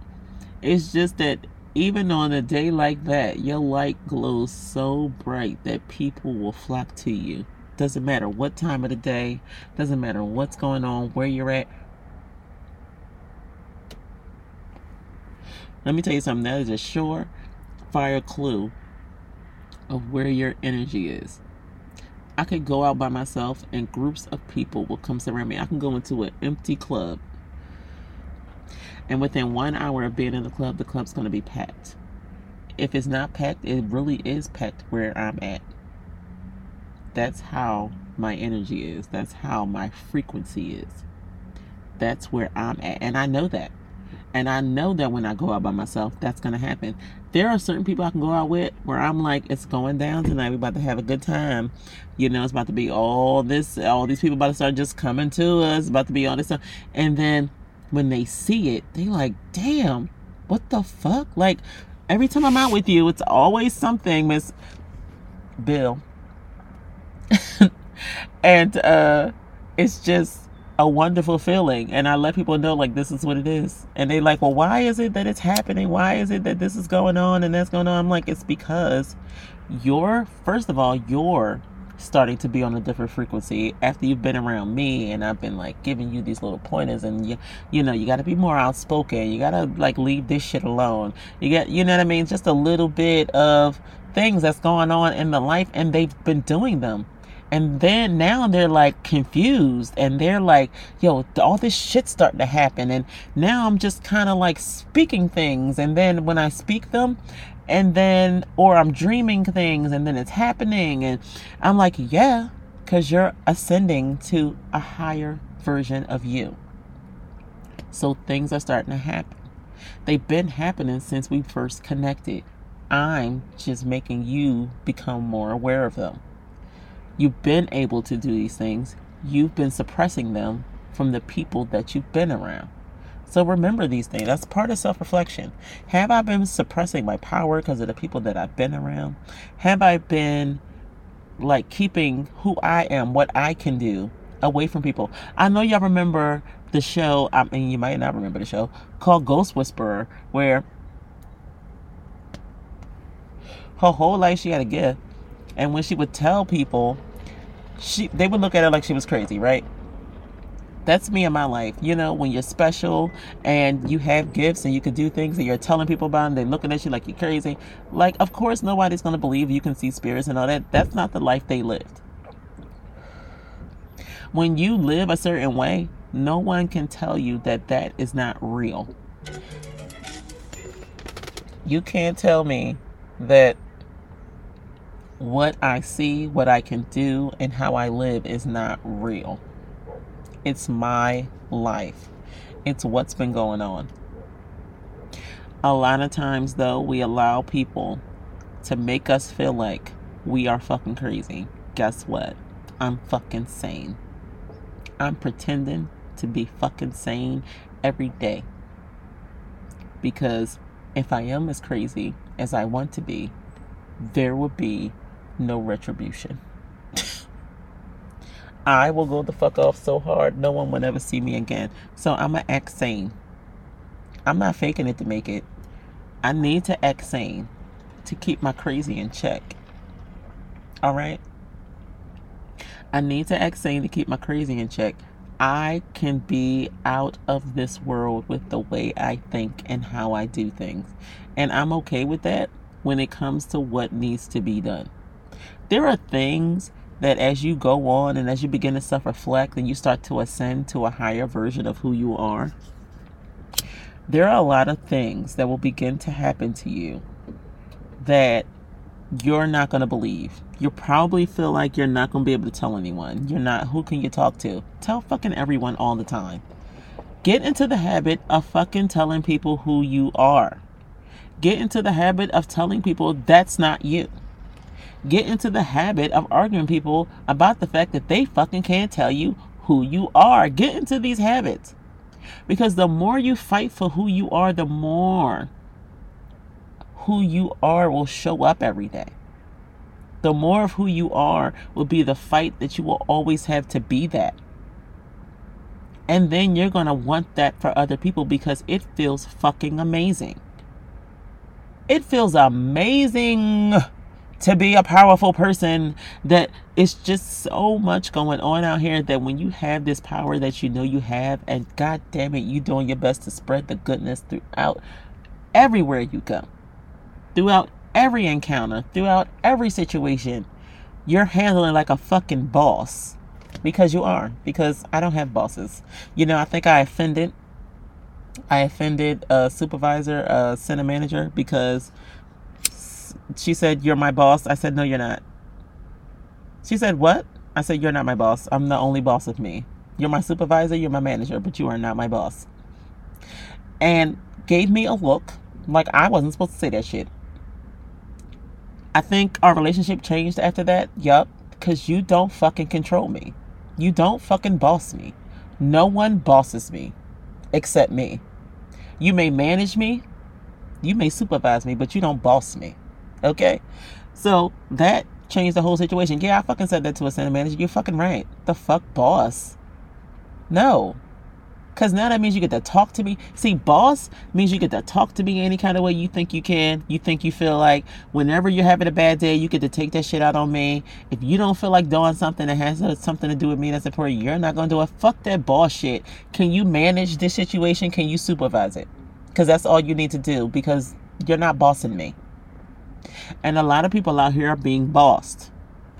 A: it's just that even on a day like that, your light glows so bright that people will flock to you. Doesn't matter what time of the day, doesn't matter what's going on, where you're at. Let me tell you something that is a sure fire clue of where your energy is. I could go out by myself and groups of people will come surround me. I can go into an empty club. And within one hour of being in the club, the club's going to be packed. If it's not packed, it really is packed where I'm at. That's how my energy is. That's how my frequency is. That's where I'm at. And I know that. And I know that when I go out by myself, that's going to happen. There are certain people I can go out with where I'm like, it's going down tonight. We're about to have a good time. You know, it's about to be all this, all these people about to start just coming to us, about to be all this stuff. And then when they see it, they like, damn, what the fuck? Like, every time I'm out with you, it's always something, Miss Bill. and uh it's just a wonderful feeling and i let people know like this is what it is. And they like well why is it that it's happening? Why is it that this is going on and that's going on? I'm like it's because you're first of all you're starting to be on a different frequency after you've been around me and I've been like giving you these little pointers and you you know you got to be more outspoken. You got to like leave this shit alone. You get you know what I mean? Just a little bit of things that's going on in the life and they've been doing them And then now they're like confused and they're like, yo, all this shit starting to happen. And now I'm just kind of like speaking things. And then when I speak them, and then, or I'm dreaming things and then it's happening. And I'm like, yeah, because you're ascending to a higher version of you. So things are starting to happen. They've been happening since we first connected. I'm just making you become more aware of them. You've been able to do these things, you've been suppressing them from the people that you've been around. So remember these things. That's part of self reflection. Have I been suppressing my power because of the people that I've been around? Have I been like keeping who I am, what I can do away from people? I know y'all remember the show, I mean, you might not remember the show, called Ghost Whisperer, where her whole life she had a gift. And when she would tell people she they would look at her like she was crazy, right? That's me in my life. You know, when you're special and you have gifts and you can do things and you're telling people about them, they're looking at you like you're crazy. Like, of course, nobody's going to believe you can see spirits and all that. That's not the life they lived. When you live a certain way, no one can tell you that that is not real. You can't tell me that what I see, what I can do, and how I live is not real. It's my life, it's what's been going on. A lot of times, though, we allow people to make us feel like we are fucking crazy. Guess what? I'm fucking sane. I'm pretending to be fucking sane every day. Because if I am as crazy as I want to be, there will be no retribution. I will go the fuck off so hard, no one will ever see me again. So I'm going to act sane. I'm not faking it to make it. I need to act sane to keep my crazy in check. All right? I need to act sane to keep my crazy in check. I can be out of this world with the way I think and how I do things. And I'm okay with that when it comes to what needs to be done there are things that as you go on and as you begin to self reflect and you start to ascend to a higher version of who you are, there are a lot of things that will begin to happen to you that you're not going to believe. You probably feel like you're not going to be able to tell anyone. You're not, who can you talk to? Tell fucking everyone all the time. Get into the habit of fucking telling people who you are. Get into the habit of telling people that's not you get into the habit of arguing people about the fact that they fucking can't tell you who you are. Get into these habits. Because the more you fight for who you are, the more who you are will show up every day. The more of who you are will be the fight that you will always have to be that. And then you're going to want that for other people because it feels fucking amazing. It feels amazing to be a powerful person that it's just so much going on out here that when you have this power that you know you have and god damn it you doing your best to spread the goodness throughout everywhere you go throughout every encounter throughout every situation you're handling like a fucking boss. Because you are because i don't have bosses. You know i think i offended i offended a supervisor a center manager because she said, You're my boss. I said, No, you're not. She said, What? I said, You're not my boss. I'm the only boss of me. You're my supervisor, you're my manager, but you are not my boss. And gave me a look like I wasn't supposed to say that shit. I think our relationship changed after that. Yup. Because you don't fucking control me. You don't fucking boss me. No one bosses me except me. You may manage me, you may supervise me, but you don't boss me. Okay? So that changed the whole situation. Yeah, I fucking said that to a center manager. You're fucking right. The fuck, boss? No. Because now that means you get to talk to me. See, boss means you get to talk to me any kind of way you think you can. You think you feel like whenever you're having a bad day, you get to take that shit out on me. If you don't feel like doing something that has something to do with me that's important, you're not going to do it. Fuck that boss shit. Can you manage this situation? Can you supervise it? Because that's all you need to do because you're not bossing me. And a lot of people out here are being bossed.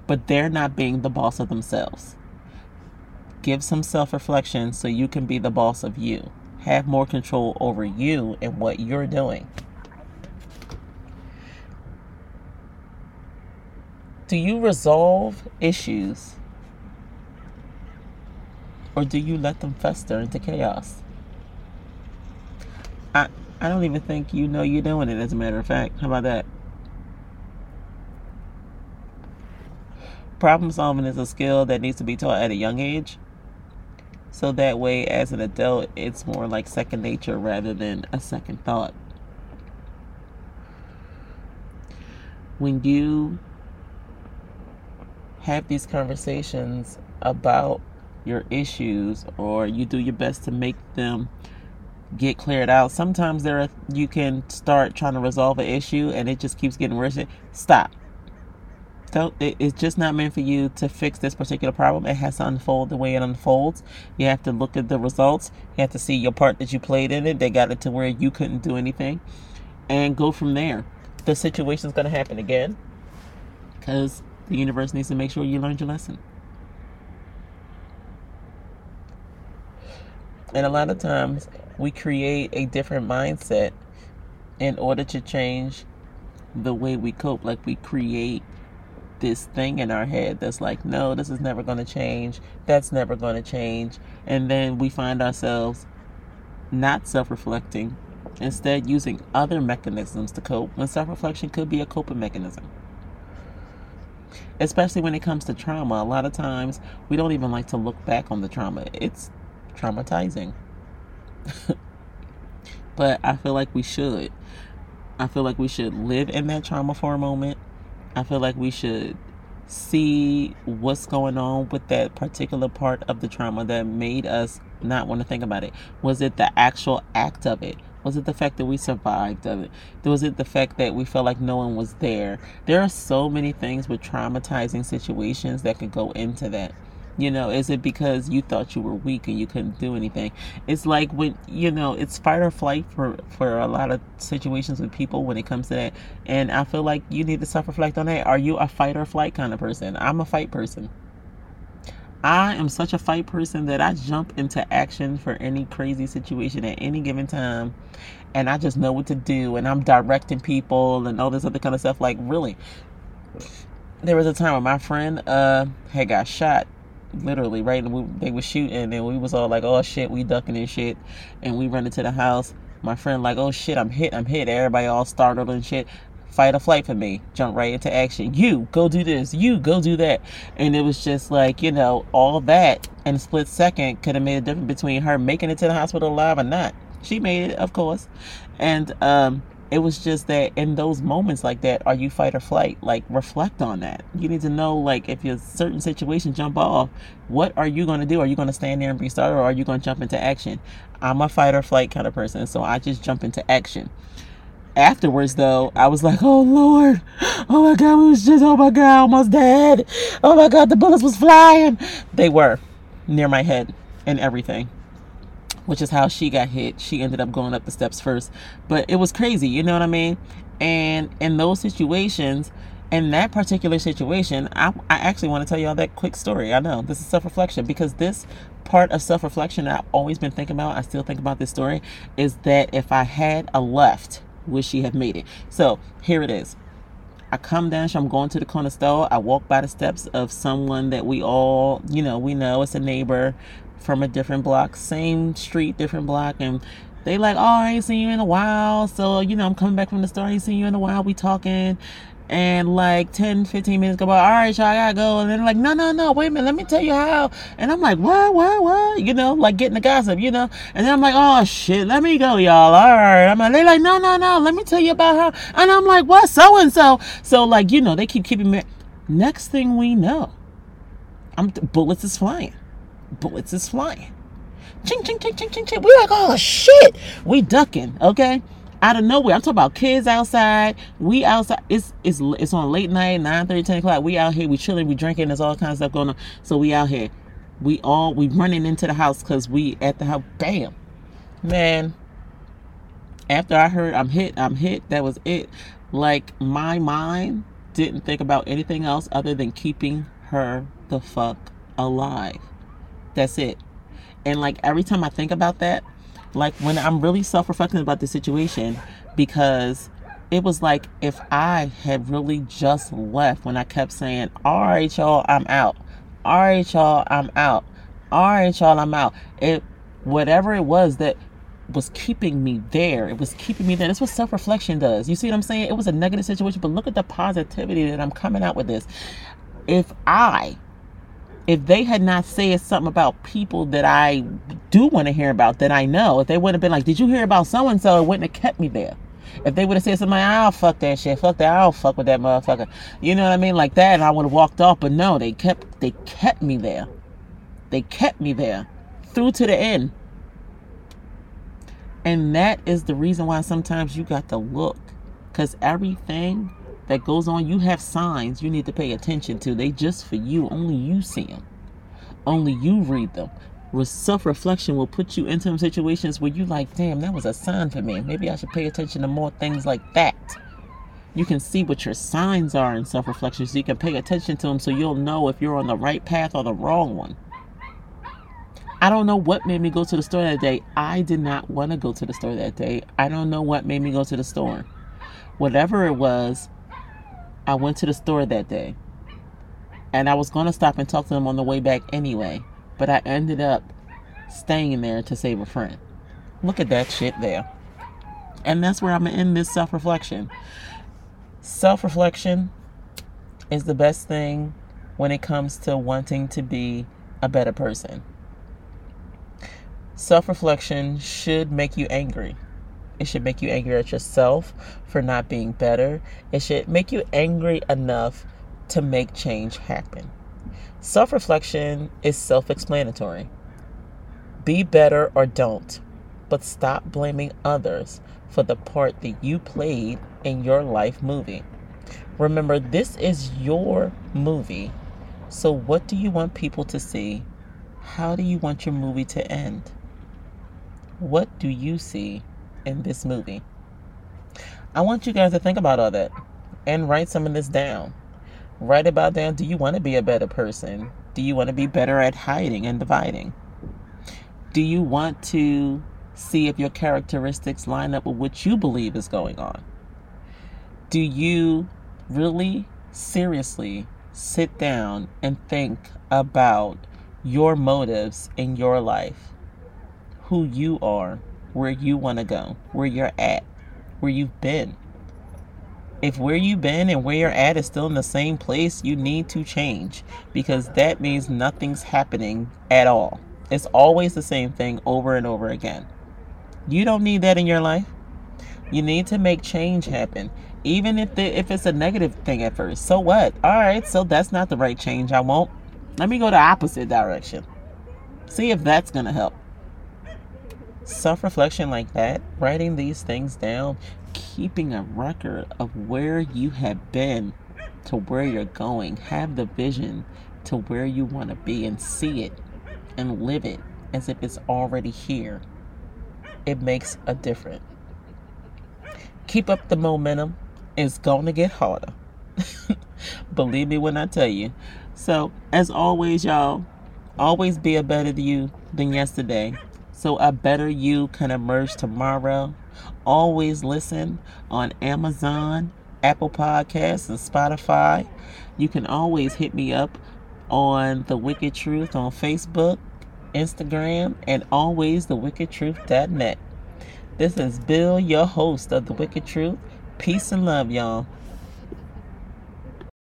A: but they're not being the boss of themselves. Give some self reflection so you can be the boss of you. Have more control over you and what you're doing. Do you resolve issues or do you let them fester into chaos? I I don't even think you know you're doing it as a matter of fact. How about that? Problem solving is a skill that needs to be taught at a young age. So that way, as an adult, it's more like second nature rather than a second thought. When you have these conversations about your issues or you do your best to make them get cleared out. Sometimes there are, you can start trying to resolve an issue and it just keeps getting worse. Stop. So it's just not meant for you to fix this particular problem. It has to unfold the way it unfolds. You have to look at the results. You have to see your part that you played in it. They got it to where you couldn't do anything, and go from there. The situation is going to happen again because the universe needs to make sure you learned your lesson. And a lot of times we create a different mindset in order to change the way we cope. Like we create this thing in our head that's like, no, this is never going to change. That's never going to change. And then we find ourselves not self reflecting, instead, using other mechanisms to cope when self reflection could be a coping mechanism. Especially when it comes to trauma, a lot of times we don't even like to look back on the trauma. It's traumatizing. but I feel like we should. I feel like we should live in that trauma for a moment. I feel like we should see what's going on with that particular part of the trauma that made us not want to think about it. Was it the actual act of it? Was it the fact that we survived of it? Was it the fact that we felt like no one was there? There are so many things with traumatizing situations that could go into that. You know, is it because you thought you were weak and you couldn't do anything? It's like when you know, it's fight or flight for for a lot of situations with people when it comes to that. And I feel like you need to self reflect on that. Are you a fight or flight kind of person? I'm a fight person. I am such a fight person that I jump into action for any crazy situation at any given time. And I just know what to do. And I'm directing people and all this other kind of stuff. Like, really. There was a time when my friend uh, had got shot literally right? And we, they were shooting and we was all like oh shit we ducking and shit. And we run into the house. My friend like oh shit i'm hit i'm hit. Everybody all startled and shit. Fight or flight for me. Jump right into action. You go do this. You go do that. And it was just like you know all that in a split second could have made a difference between her making it to the hospital alive or not. She made it of course. And um it was just that in those moments like that are you fight or flight? Like reflect on that. You need to know like if your certain situation jump off what are you going to do? Are you going to stand there and restart or are you going to jump into action? I'm a fight or flight kind of person so i just jump into action. Afterwards though i was like oh lord. Oh my god we was just oh my god almost dead. Oh my god the bullets was flying. They were near my head and everything which is how she got hit. She ended up going up the steps first. But it was crazy, you know what I mean? And in those situations, in that particular situation, I, I actually want to tell y'all that quick story. I know this is self reflection because this part of self reflection I've always been thinking about, I still think about this story, is that if I had a left, would she have made it? So here it is. I come down, so I'm going to the corner store. I walk by the steps of someone that we all, you know, we know it's a neighbor from a different block, same street, different block, and they like, oh, I ain't seen you in a while. So, you know, I'm coming back from the store, I ain't seen you in a while. We talking. And like 10, 15 minutes go by, all right, y'all, I gotta go. And then like, no, no, no, wait a minute, let me tell you how. And I'm like, what, what, what? You know, like getting the gossip, you know. And then I'm like, oh shit, let me go, y'all. All right. I'm like, they like, no, no, no, let me tell you about her. And I'm like, what, so and so. So like, you know, they keep keeping me. Next thing we know, I'm bullets is flying bullets is flying. Ching, ching, ching, ching, ching, ching. We like, oh shit. We ducking, okay? Out of nowhere. I'm talking about kids outside. We outside. It's it's it's on late night, 9 30, 10 o'clock. We out here, we chilling, we drinking, there's all kinds of stuff going on. So we out here. We all we running into the house because we at the house. Bam. Man. After I heard I'm hit, I'm hit, that was it. Like my mind didn't think about anything else other than keeping her the fuck alive. That's it. And like every time I think about that, like when I'm really self reflecting about the situation, because it was like if I had really just left when I kept saying, All right, y'all, I'm out. All right, y'all, I'm out. All right, y'all, I'm out. It whatever it was that was keeping me there. It was keeping me there. That's what self reflection does. You see what I'm saying? It was a negative situation, but look at the positivity that I'm coming out with this. If I, if they had not said something about people that I do want to hear about, that I know, if they would have been like, Did you hear about so and so? It wouldn't have kept me there. If they would have said something like, I'll fuck that shit, fuck that, I'll fuck with that motherfucker. You know what I mean? Like that, and I would have walked off. But no, they kept they kept me there. They kept me there. Through to the end. And that is the reason why sometimes you got to look. Because everything that goes on, you have signs you need to pay attention to. They just for you. Only you see them. Only you read them. Self reflection will put you into situations where you like, damn, that was a sign for me. Maybe I should pay attention to more things like that. You can see what your signs are in self reflection so you can pay attention to them so you'll know if you're on the right path or the wrong one. I don't know what made me go to the store that day. I did not want to go to the store that day. I don't know what made me go to the store. Whatever it was, I went to the store that day. And I was going to stop and talk to them on the way back anyway. But I ended up staying there to save a friend. Look at that shit there. And that's where I'm in this self reflection. Self reflection is the best thing when it comes to wanting to be a better person. Self reflection should make you angry. It should make you angry at yourself for not being better. It should make you angry enough to make change happen. Self reflection is self explanatory. Be better or don't, but stop blaming others for the part that you played in your life movie. Remember, this is your movie. So, what do you want people to see? How do you want your movie to end? What do you see in this movie? I want you guys to think about all that and write some of this down. Write about down do you want to be a better person? Do you want to be better at hiding and dividing? Do you want to see if your characteristics line up with what you believe is going on? Do you really seriously sit down and think about your motives in your life? who you are, where you want to go, where you're at, where you've been. If where you've been and where you're at is still in the same place, you need to change because that means nothing's happening at all. It's always the same thing over and over again. You don't need that in your life. You need to make change happen, even if the, if it's a negative thing at first. So what? All right, so that's not the right change. I won't. Let me go the opposite direction. See if that's gonna help self reflection like that, writing these things down, keeping a record of where you have been to where you're going, have the vision to where you want to be and see it and live it as if it's already here. It makes a difference. Keep up the momentum. It's going to get harder. Believe me when I tell you. So, as always, y'all, always be a better you than yesterday so a better you can emerge tomorrow. Always listen on Amazon, Apple Podcasts, and Spotify. You can always hit me up on The Wicked Truth on Facebook, Instagram, and always thewickedtruth.net. This is Bill, your host of The Wicked Truth. Peace and love, y'all.